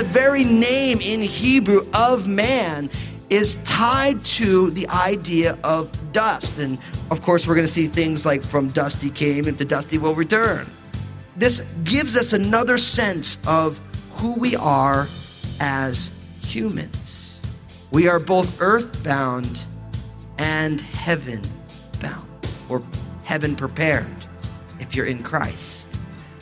the very name in Hebrew of man is tied to the idea of dust. And of course, we're going to see things like from dust he came and to dust he will return. This gives us another sense of who we are as humans. We are both earthbound and heaven bound, or heaven prepared if you're in Christ.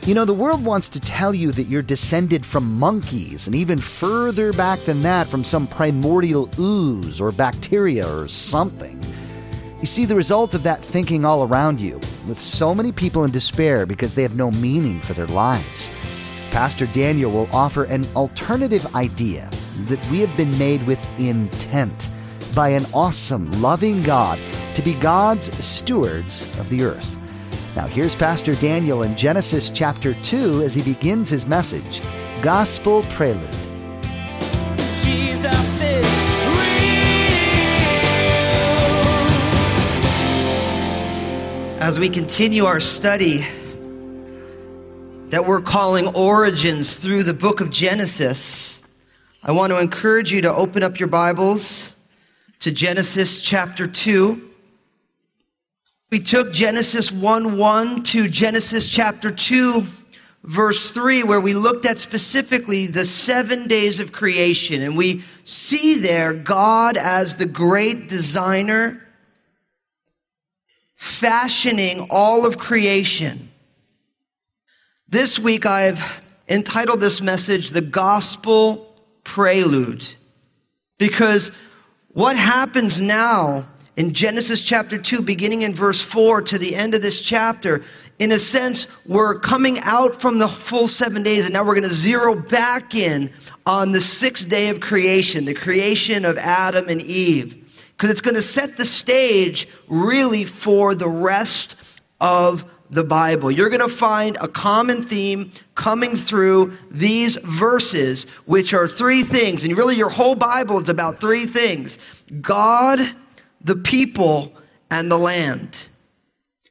You know, the world wants to tell you that you're descended from monkeys, and even further back than that, from some primordial ooze or bacteria or something. You see the result of that thinking all around you, with so many people in despair because they have no meaning for their lives. Pastor Daniel will offer an alternative idea that we have been made with intent by an awesome, loving God to be God's stewards of the earth. Now, here's Pastor Daniel in Genesis chapter 2 as he begins his message Gospel Prelude. Jesus is real. As we continue our study that we're calling Origins through the book of Genesis, I want to encourage you to open up your Bibles to Genesis chapter 2. We took Genesis 1 1 to Genesis chapter 2, verse 3, where we looked at specifically the seven days of creation. And we see there God as the great designer fashioning all of creation. This week I've entitled this message The Gospel Prelude because what happens now in Genesis chapter 2, beginning in verse 4 to the end of this chapter, in a sense, we're coming out from the full seven days, and now we're going to zero back in on the sixth day of creation, the creation of Adam and Eve because it's going to set the stage really for the rest of the Bible. You're going to find a common theme coming through these verses, which are three things. And really, your whole Bible is about three things God, the people, and the land.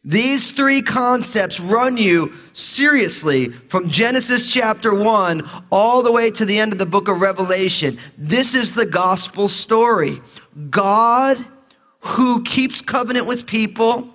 These three concepts run you seriously from Genesis chapter 1 all the way to the end of the book of Revelation. This is the gospel story. God who keeps covenant with people,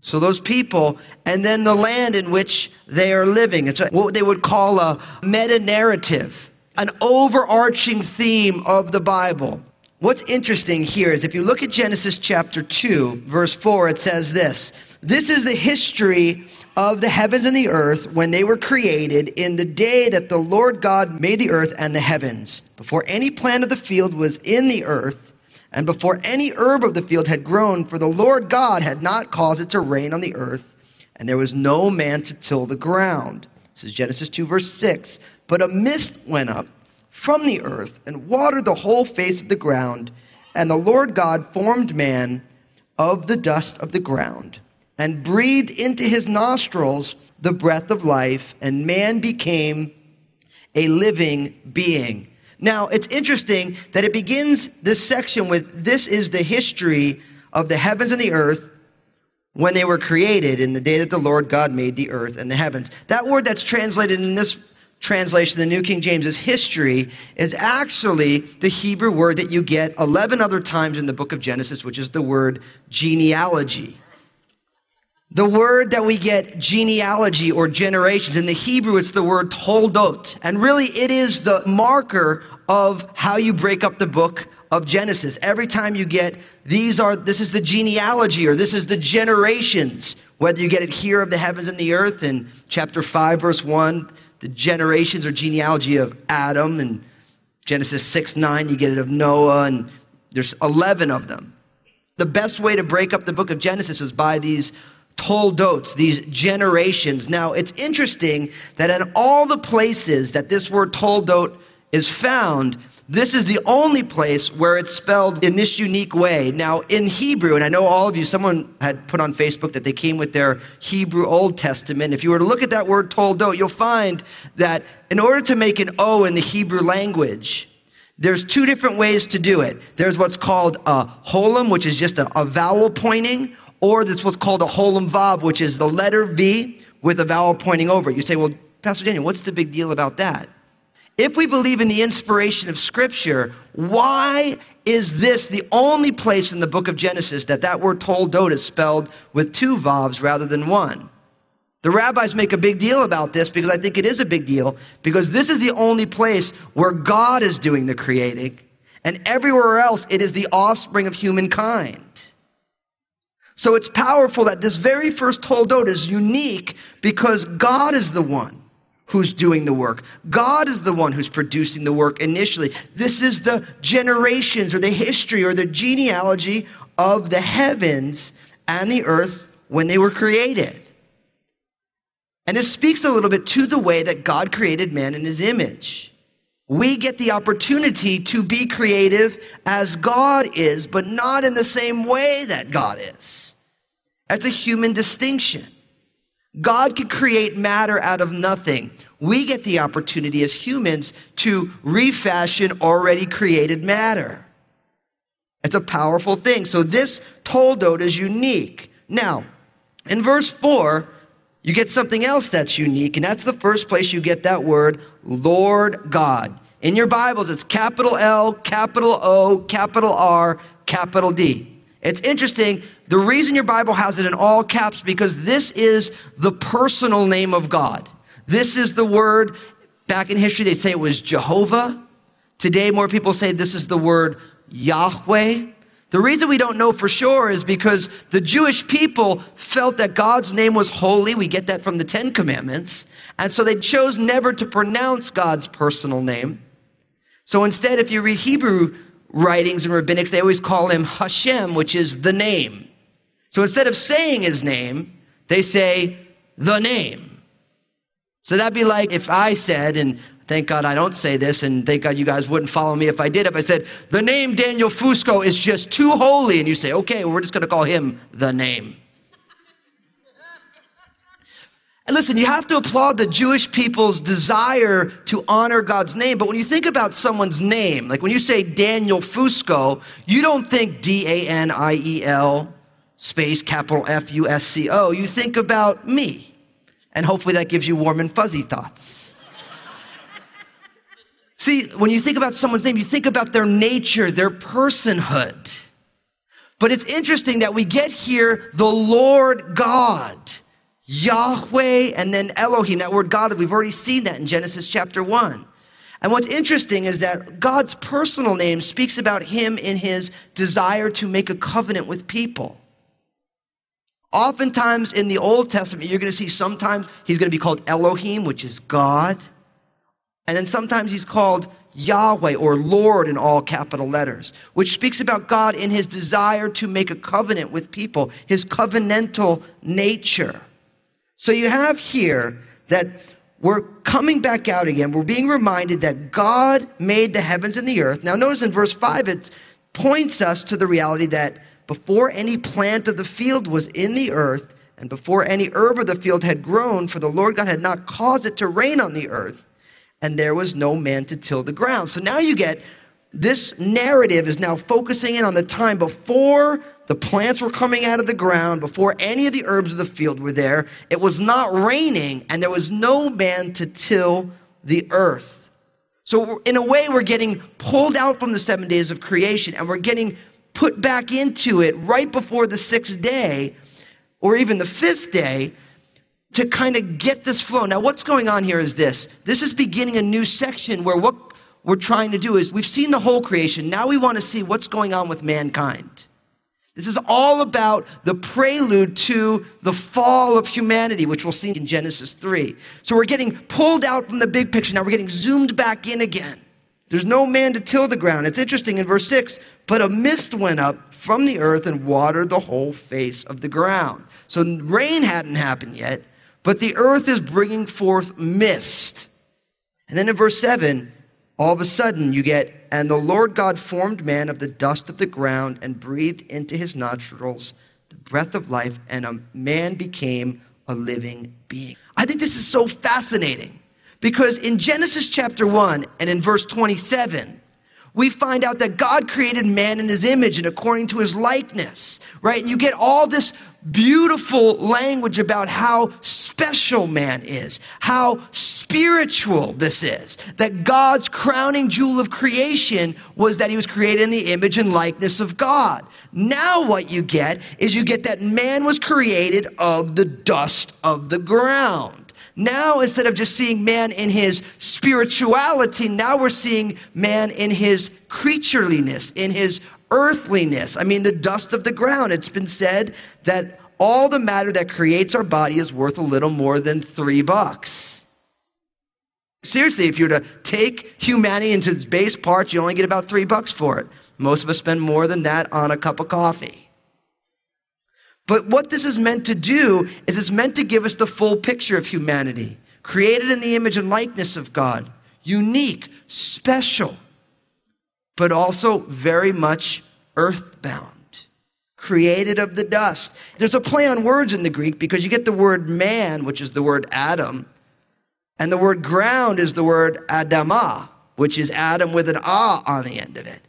so those people, and then the land in which they are living. It's what they would call a meta narrative, an overarching theme of the Bible. What's interesting here is if you look at Genesis chapter 2, verse 4, it says this This is the history of the heavens and the earth when they were created in the day that the Lord God made the earth and the heavens, before any plant of the field was in the earth, and before any herb of the field had grown, for the Lord God had not caused it to rain on the earth, and there was no man to till the ground. This is Genesis 2, verse 6. But a mist went up from the earth and watered the whole face of the ground. And the Lord God formed man of the dust of the ground and breathed into his nostrils the breath of life, and man became a living being. Now, it's interesting that it begins this section with this is the history of the heavens and the earth when they were created in the day that the Lord God made the earth and the heavens. That word that's translated in this translation, the New King James, as history, is actually the Hebrew word that you get 11 other times in the book of Genesis, which is the word genealogy. The word that we get genealogy or generations, in the Hebrew, it's the word toldot. And really, it is the marker of how you break up the book of Genesis. Every time you get these are, this is the genealogy or this is the generations, whether you get it here of the heavens and the earth in chapter 5, verse 1, the generations or genealogy of Adam, and Genesis 6, 9, you get it of Noah, and there's 11 of them. The best way to break up the book of Genesis is by these toldots, these generations. Now, it's interesting that in all the places that this word toldot is found, This is the only place where it's spelled in this unique way. Now, in Hebrew, and I know all of you, someone had put on Facebook that they came with their Hebrew Old Testament. If you were to look at that word toldot, you'll find that in order to make an O in the Hebrew language, there's two different ways to do it. There's what's called a holum, which is just a, a vowel pointing, or there's what's called a holum vav, which is the letter V with a vowel pointing over. You say, well, Pastor Daniel, what's the big deal about that? If we believe in the inspiration of Scripture, why is this the only place in the book of Genesis that that word toldot is spelled with two vavs rather than one? The rabbis make a big deal about this because I think it is a big deal because this is the only place where God is doing the creating, and everywhere else it is the offspring of humankind. So it's powerful that this very first toldot is unique because God is the one who's doing the work. God is the one who's producing the work initially. This is the generations or the history or the genealogy of the heavens and the earth when they were created. And it speaks a little bit to the way that God created man in his image. We get the opportunity to be creative as God is, but not in the same way that God is. That's a human distinction. God can create matter out of nothing. We get the opportunity as humans to refashion already created matter. It's a powerful thing. So this toldot is unique. Now, in verse 4, you get something else that's unique, and that's the first place you get that word, Lord God. In your Bibles, it's capital L, capital O, capital R, capital D. It's interesting. The reason your Bible has it in all caps because this is the personal name of God. This is the word. Back in history, they'd say it was Jehovah. Today, more people say this is the word Yahweh. The reason we don't know for sure is because the Jewish people felt that God's name was holy. We get that from the Ten Commandments. And so they chose never to pronounce God's personal name. So instead, if you read Hebrew writings and rabbinics, they always call him Hashem, which is the name. So instead of saying his name, they say the name. So that'd be like if I said, and thank God I don't say this, and thank God you guys wouldn't follow me if I did. If I said, the name Daniel Fusco is just too holy, and you say, okay, we're just going to call him the name. And listen, you have to applaud the Jewish people's desire to honor God's name. But when you think about someone's name, like when you say Daniel Fusco, you don't think D A N I E L space capital F U S C O. You think about me. And hopefully that gives you warm and fuzzy thoughts. See, when you think about someone's name, you think about their nature, their personhood. But it's interesting that we get here the Lord God. Yahweh and then Elohim, that word God, we've already seen that in Genesis chapter 1. And what's interesting is that God's personal name speaks about him in his desire to make a covenant with people. Oftentimes in the Old Testament, you're going to see sometimes he's going to be called Elohim, which is God. And then sometimes he's called Yahweh or Lord in all capital letters, which speaks about God in his desire to make a covenant with people, his covenantal nature. So you have here that we're coming back out again. We're being reminded that God made the heavens and the earth. Now, notice in verse 5, it points us to the reality that before any plant of the field was in the earth, and before any herb of the field had grown, for the Lord God had not caused it to rain on the earth, and there was no man to till the ground. So now you get this narrative is now focusing in on the time before the plants were coming out of the ground, before any of the herbs of the field were there. It was not raining, and there was no man to till the earth. So, in a way, we're getting pulled out from the seven days of creation and we're getting put back into it right before the sixth day or even the fifth day to kind of get this flow. Now, what's going on here is this this is beginning a new section where what we're trying to do is we've seen the whole creation. Now we want to see what's going on with mankind. This is all about the prelude to the fall of humanity, which we'll see in Genesis 3. So we're getting pulled out from the big picture. Now we're getting zoomed back in again. There's no man to till the ground. It's interesting in verse 6 but a mist went up from the earth and watered the whole face of the ground. So rain hadn't happened yet, but the earth is bringing forth mist. And then in verse 7, all of a sudden you get And the Lord God formed man of the dust of the ground and breathed into his nostrils the breath of life, and a man became a living being. I think this is so fascinating because in Genesis chapter 1 and in verse 27, we find out that God created man in his image and according to his likeness, right? And you get all this beautiful language about how special man is, how spiritual this is. That God's crowning jewel of creation was that he was created in the image and likeness of God. Now, what you get is you get that man was created of the dust of the ground. Now, instead of just seeing man in his spirituality, now we're seeing man in his creatureliness, in his earthliness. I mean, the dust of the ground. It's been said that all the matter that creates our body is worth a little more than three bucks. Seriously, if you were to take humanity into its base parts, you only get about three bucks for it. Most of us spend more than that on a cup of coffee. But what this is meant to do is it's meant to give us the full picture of humanity, created in the image and likeness of God, unique, special, but also very much earthbound, created of the dust. There's a play on words in the Greek because you get the word man, which is the word Adam, and the word ground is the word Adamah, which is Adam with an ah on the end of it.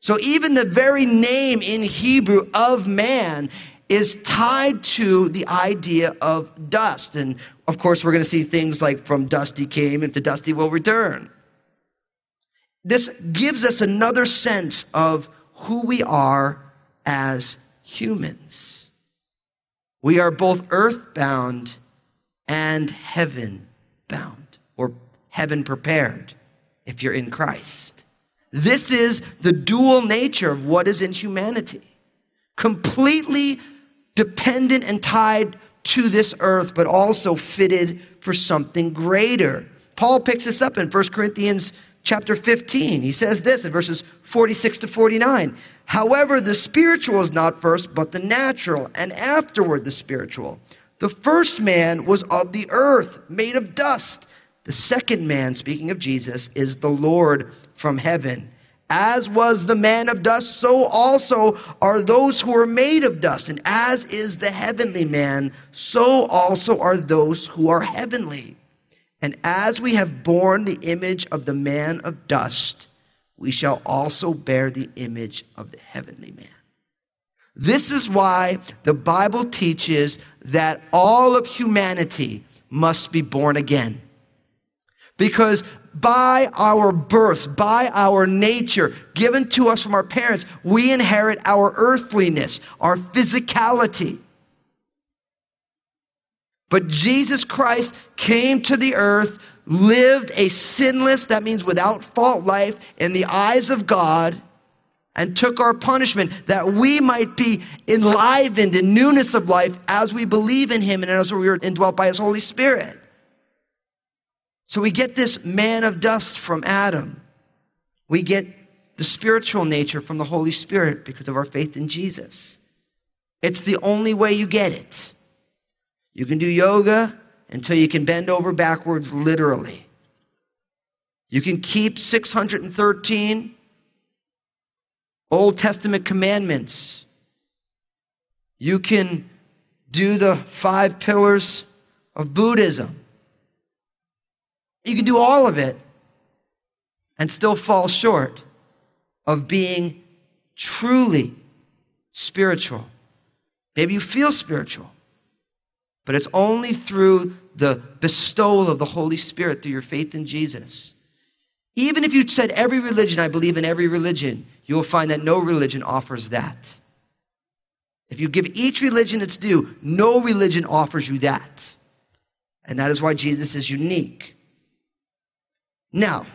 So even the very name in Hebrew of man is tied to the idea of dust. And of course, we're going to see things like from dust he came and to dust he will return. This gives us another sense of who we are as humans. We are both earthbound and heaven bound, or heaven prepared if you're in Christ. This is the dual nature of what is in humanity. Completely dependent and tied to this earth, but also fitted for something greater. Paul picks this up in 1 Corinthians chapter 15. He says this in verses 46 to 49. However, the spiritual is not first, but the natural, and afterward the spiritual. The first man was of the earth, made of dust. The second man, speaking of Jesus, is the Lord from heaven. As was the man of dust, so also are those who are made of dust. And as is the heavenly man, so also are those who are heavenly. And as we have borne the image of the man of dust, we shall also bear the image of the heavenly man. This is why the Bible teaches that all of humanity must be born again. Because by our birth, by our nature, given to us from our parents, we inherit our earthliness, our physicality. But Jesus Christ came to the earth, lived a sinless, that means without fault life in the eyes of God, and took our punishment that we might be enlivened in newness of life as we believe in him and as we are indwelt by his Holy Spirit. So we get this man of dust from Adam. We get the spiritual nature from the Holy Spirit because of our faith in Jesus. It's the only way you get it. You can do yoga until you can bend over backwards literally. You can keep 613 Old Testament commandments. You can do the five pillars of Buddhism. You can do all of it and still fall short of being truly spiritual. Maybe you feel spiritual, but it's only through the bestowal of the Holy Spirit through your faith in Jesus. Even if you said every religion, I believe in every religion, you will find that no religion offers that. If you give each religion its due, no religion offers you that. And that is why Jesus is unique. Now,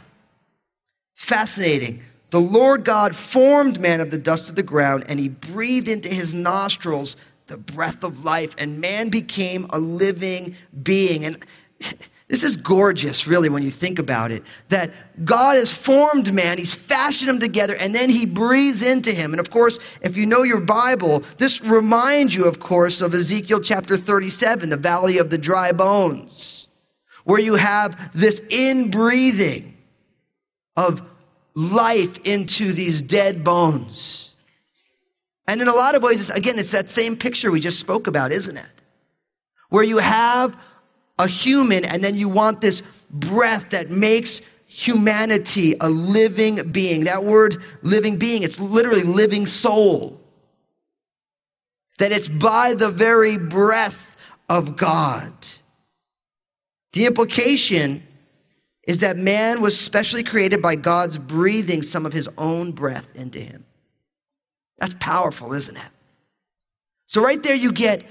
fascinating. The Lord God formed man of the dust of the ground, and he breathed into his nostrils the breath of life, and man became a living being. And this is gorgeous, really, when you think about it. That God has formed man, He's fashioned him together, and then He breathes into him. And of course, if you know your Bible, this reminds you, of course, of Ezekiel chapter 37, the valley of the dry bones where you have this inbreathing of life into these dead bones. And in a lot of ways, it's, again, it's that same picture we just spoke about, isn't it? Where you have a human and then you want this breath that makes humanity a living being. That word living being, it's literally living soul. That it's by the very breath of God. The implication is that man was specially created by God's breathing some of his own breath into him. That's powerful, isn't it? So, right there, you get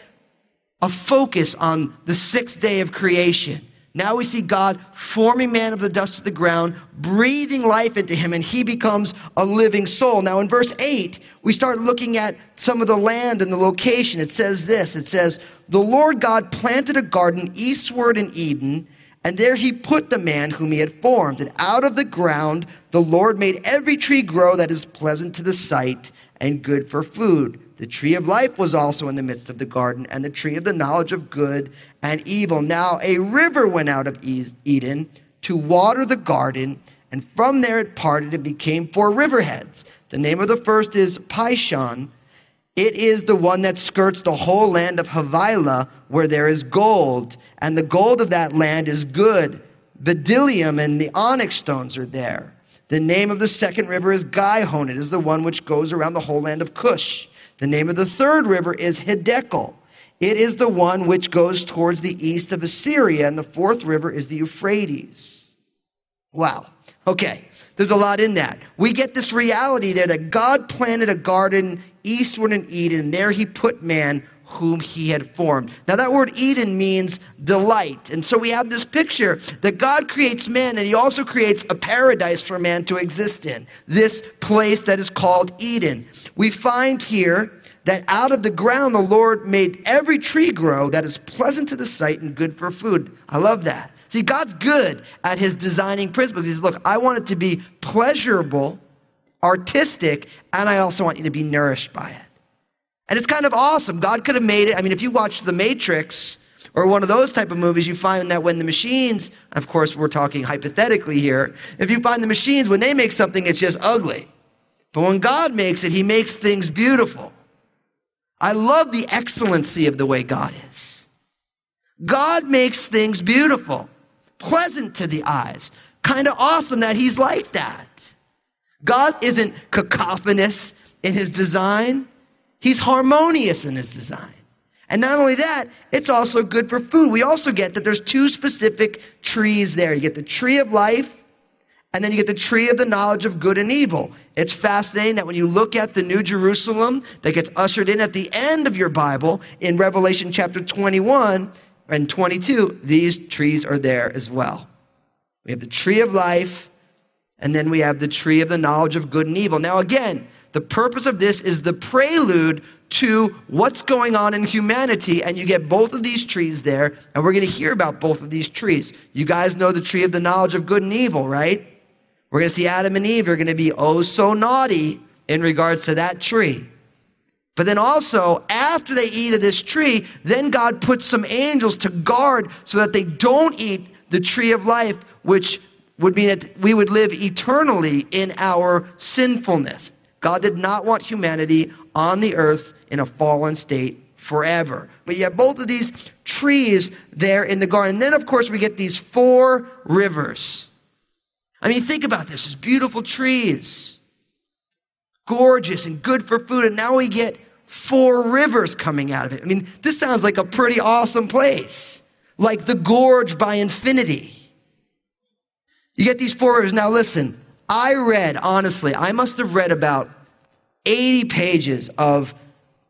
a focus on the sixth day of creation. Now we see God forming man of the dust of the ground, breathing life into him, and he becomes a living soul. Now, in verse 8, we start looking at some of the land and the location. It says this It says, The Lord God planted a garden eastward in Eden, and there he put the man whom he had formed. And out of the ground the Lord made every tree grow that is pleasant to the sight and good for food. The tree of life was also in the midst of the garden, and the tree of the knowledge of good and evil. Now a river went out of Eden to water the garden, and from there it parted and became four riverheads. The name of the first is Pishon. It is the one that skirts the whole land of Havilah, where there is gold, and the gold of that land is good. Bdellium and the onyx stones are there. The name of the second river is Gihon. It is the one which goes around the whole land of Cush. The name of the third river is Hiddekel. It is the one which goes towards the east of Assyria, and the fourth river is the Euphrates. Wow. Okay. There's a lot in that. We get this reality there that God planted a garden eastward in Eden, and there he put man whom he had formed. Now, that word Eden means delight. And so we have this picture that God creates man and he also creates a paradise for man to exist in, this place that is called Eden we find here that out of the ground the Lord made every tree grow that is pleasant to the sight and good for food. I love that. See, God's good at his designing principles. He says, Look, I want it to be pleasurable, artistic, and I also want you to be nourished by it. And it's kind of awesome. God could have made it. I mean, if you watch The Matrix or one of those type of movies, you find that when the machines, of course, we're talking hypothetically here, if you find the machines, when they make something, it's just ugly. But when God makes it, He makes things beautiful. I love the excellency of the way God is. God makes things beautiful, pleasant to the eyes. Kind of awesome that He's like that. God isn't cacophonous in His design, He's harmonious in His design. And not only that, it's also good for food. We also get that there's two specific trees there. You get the tree of life and then you get the tree of the knowledge of good and evil. It's fascinating that when you look at the New Jerusalem that gets ushered in at the end of your Bible in Revelation chapter 21 and 22, these trees are there as well. We have the tree of life, and then we have the tree of the knowledge of good and evil. Now, again, the purpose of this is the prelude to what's going on in humanity, and you get both of these trees there, and we're going to hear about both of these trees. You guys know the tree of the knowledge of good and evil, right? We're going to see Adam and Eve are going to be oh so naughty in regards to that tree. But then also, after they eat of this tree, then God puts some angels to guard so that they don't eat the tree of life, which would mean that we would live eternally in our sinfulness. God did not want humanity on the earth in a fallen state forever. But you have both of these trees there in the garden. And then, of course, we get these four rivers. I mean, think about this. There's beautiful trees, gorgeous and good for food. And now we get four rivers coming out of it. I mean, this sounds like a pretty awesome place, like the gorge by infinity. You get these four rivers. Now, listen, I read, honestly, I must have read about 80 pages of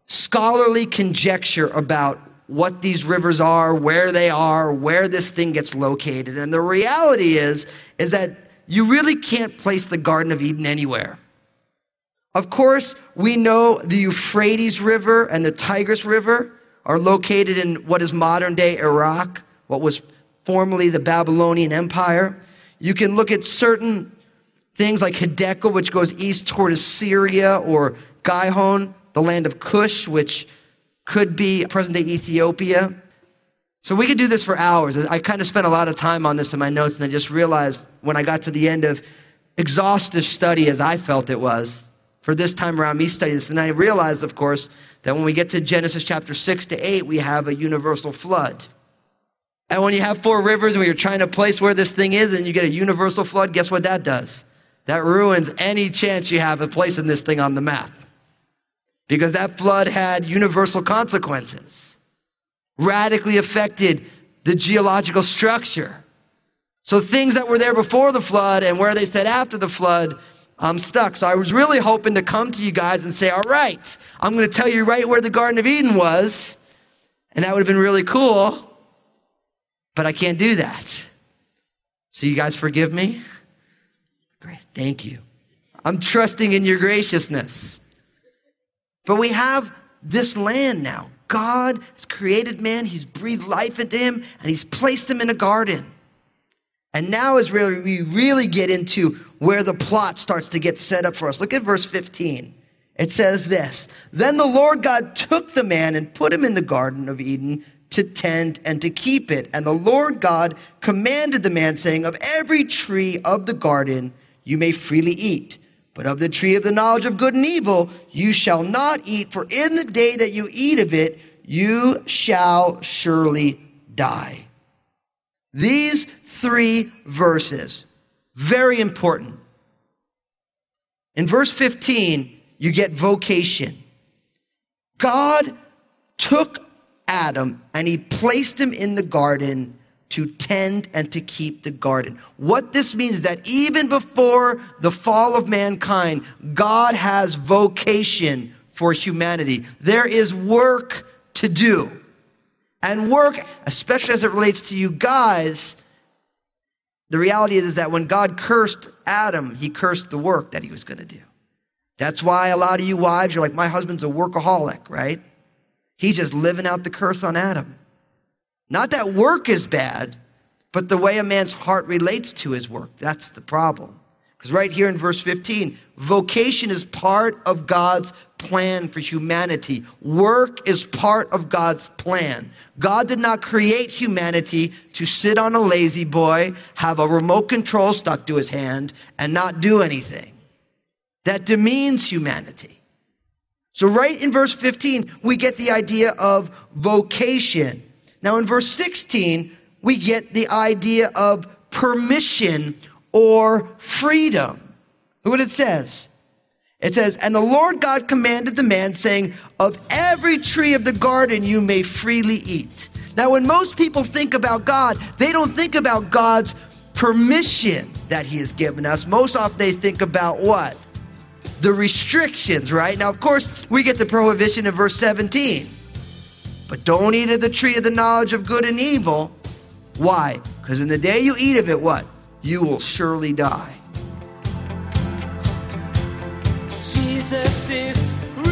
scholarly conjecture about what these rivers are, where they are, where this thing gets located. And the reality is, is that you really can't place the Garden of Eden anywhere. Of course, we know the Euphrates River and the Tigris River are located in what is modern day Iraq, what was formerly the Babylonian Empire. You can look at certain things like Hiddekel, which goes east toward Assyria, or Gihon, the land of Cush, which could be present day Ethiopia. So we could do this for hours. I kind of spent a lot of time on this in my notes, and I just realized when I got to the end of exhaustive study as I felt it was for this time around me studying this. And I realized, of course, that when we get to Genesis chapter 6 to 8, we have a universal flood. And when you have four rivers and you're trying to place where this thing is and you get a universal flood, guess what that does? That ruins any chance you have of placing this thing on the map. Because that flood had universal consequences, radically affected the geological structure. So things that were there before the flood and where they said after the flood, I'm stuck. So I was really hoping to come to you guys and say, all right, I'm going to tell you right where the Garden of Eden was. And that would have been really cool. But I can't do that. So you guys forgive me? Great. Thank you. I'm trusting in your graciousness. But we have this land now. God has created man, He's breathed life into him, and He's placed him in a garden. And now is really we really get into where the plot starts to get set up for us. Look at verse 15. It says this Then the Lord God took the man and put him in the Garden of Eden to tend and to keep it. And the Lord God commanded the man, saying, Of every tree of the garden you may freely eat. But of the tree of the knowledge of good and evil you shall not eat, for in the day that you eat of it, you shall surely die. These three verses, very important. In verse 15, you get vocation. God took Adam and he placed him in the garden to tend and to keep the garden. What this means is that even before the fall of mankind, God has vocation for humanity. There is work to do. And work, especially as it relates to you guys, the reality is, is that when God cursed Adam, he cursed the work that he was going to do. That's why a lot of you wives, you're like, my husband's a workaholic, right? He's just living out the curse on Adam. Not that work is bad, but the way a man's heart relates to his work. That's the problem. Because right here in verse 15, vocation is part of God's plan for humanity. Work is part of God's plan. God did not create humanity to sit on a La-Z-Boy, have a remote control stuck to his hand, and not do anything. That demeans humanity. So, right in verse 15, we get the idea of vocation. Now, in verse 16, we get the idea of permission or freedom. Look what it says. It says, And the Lord God commanded the man, saying, Of every tree of the garden you may freely eat. Now, when most people think about God, they don't think about God's permission that He has given us. Most often they think about what? The restrictions, right? Now, of course, we get the prohibition in verse 17. But don't eat of the tree of the knowledge of good and evil. Why? Because in the day you eat of it, what? You will surely die. Jesus is real.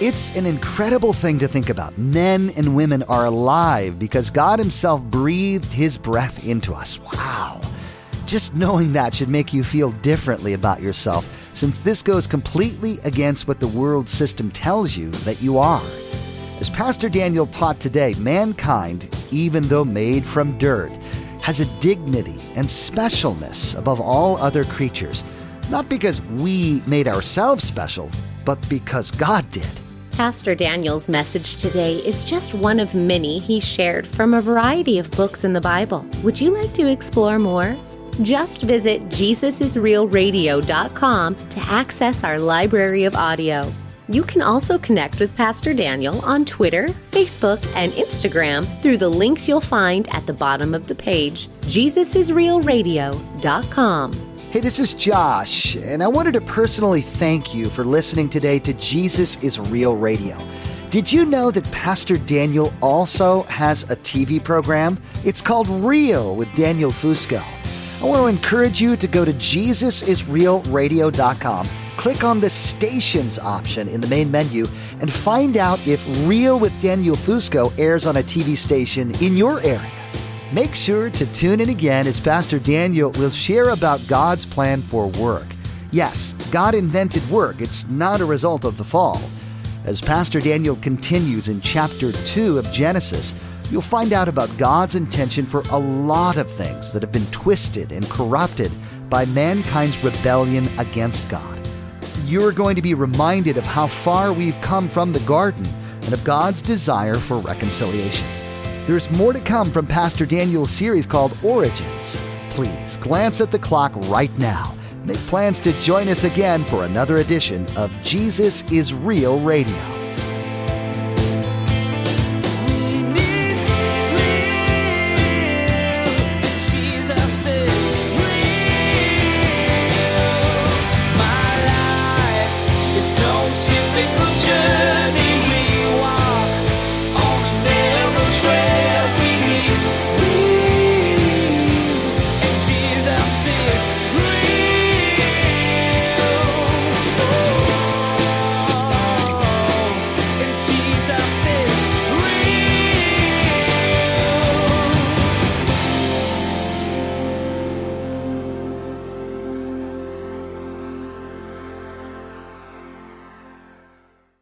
It's an incredible thing to think about. Men and women are alive because God Himself breathed His breath into us. Wow. Just knowing that should make you feel differently about yourself, since this goes completely against what the world system tells you that you are. As Pastor Daniel taught today, mankind, even though made from dirt, has a dignity and specialness above all other creatures, not because we made ourselves special, but because God did. Pastor Daniel's message today is just one of many he shared from a variety of books in the Bible. Would you like to explore more? Just visit JesusIsRealRadio.com to access our library of audio. You can also connect with Pastor Daniel on Twitter, Facebook, and Instagram through the links you'll find at the bottom of the page, JesusIsRealRadio.com. Hey, this is Josh, and I wanted to personally thank you for listening today to Jesus is Real Radio. Did you know that Pastor Daniel also has a TV program? It's called Real with Daniel Fusco. I want to encourage you to go to JesusIsRealRadio.com, click on the stations option in the main menu, and find out if Real with Daniel Fusco airs on a TV station in your area. Make sure to tune in again as Pastor Daniel will share about God's plan for work. Yes, God invented work, it's not a result of the fall. As Pastor Daniel continues in chapter 2 of Genesis, You'll find out about God's intention for a lot of things that have been twisted and corrupted by mankind's rebellion against God. You're going to be reminded of how far we've come from the garden and of God's desire for reconciliation. There's more to come from Pastor Daniel's series called Origins. Please glance at the clock right now. Make plans to join us again for another edition of Jesus is Real Radio.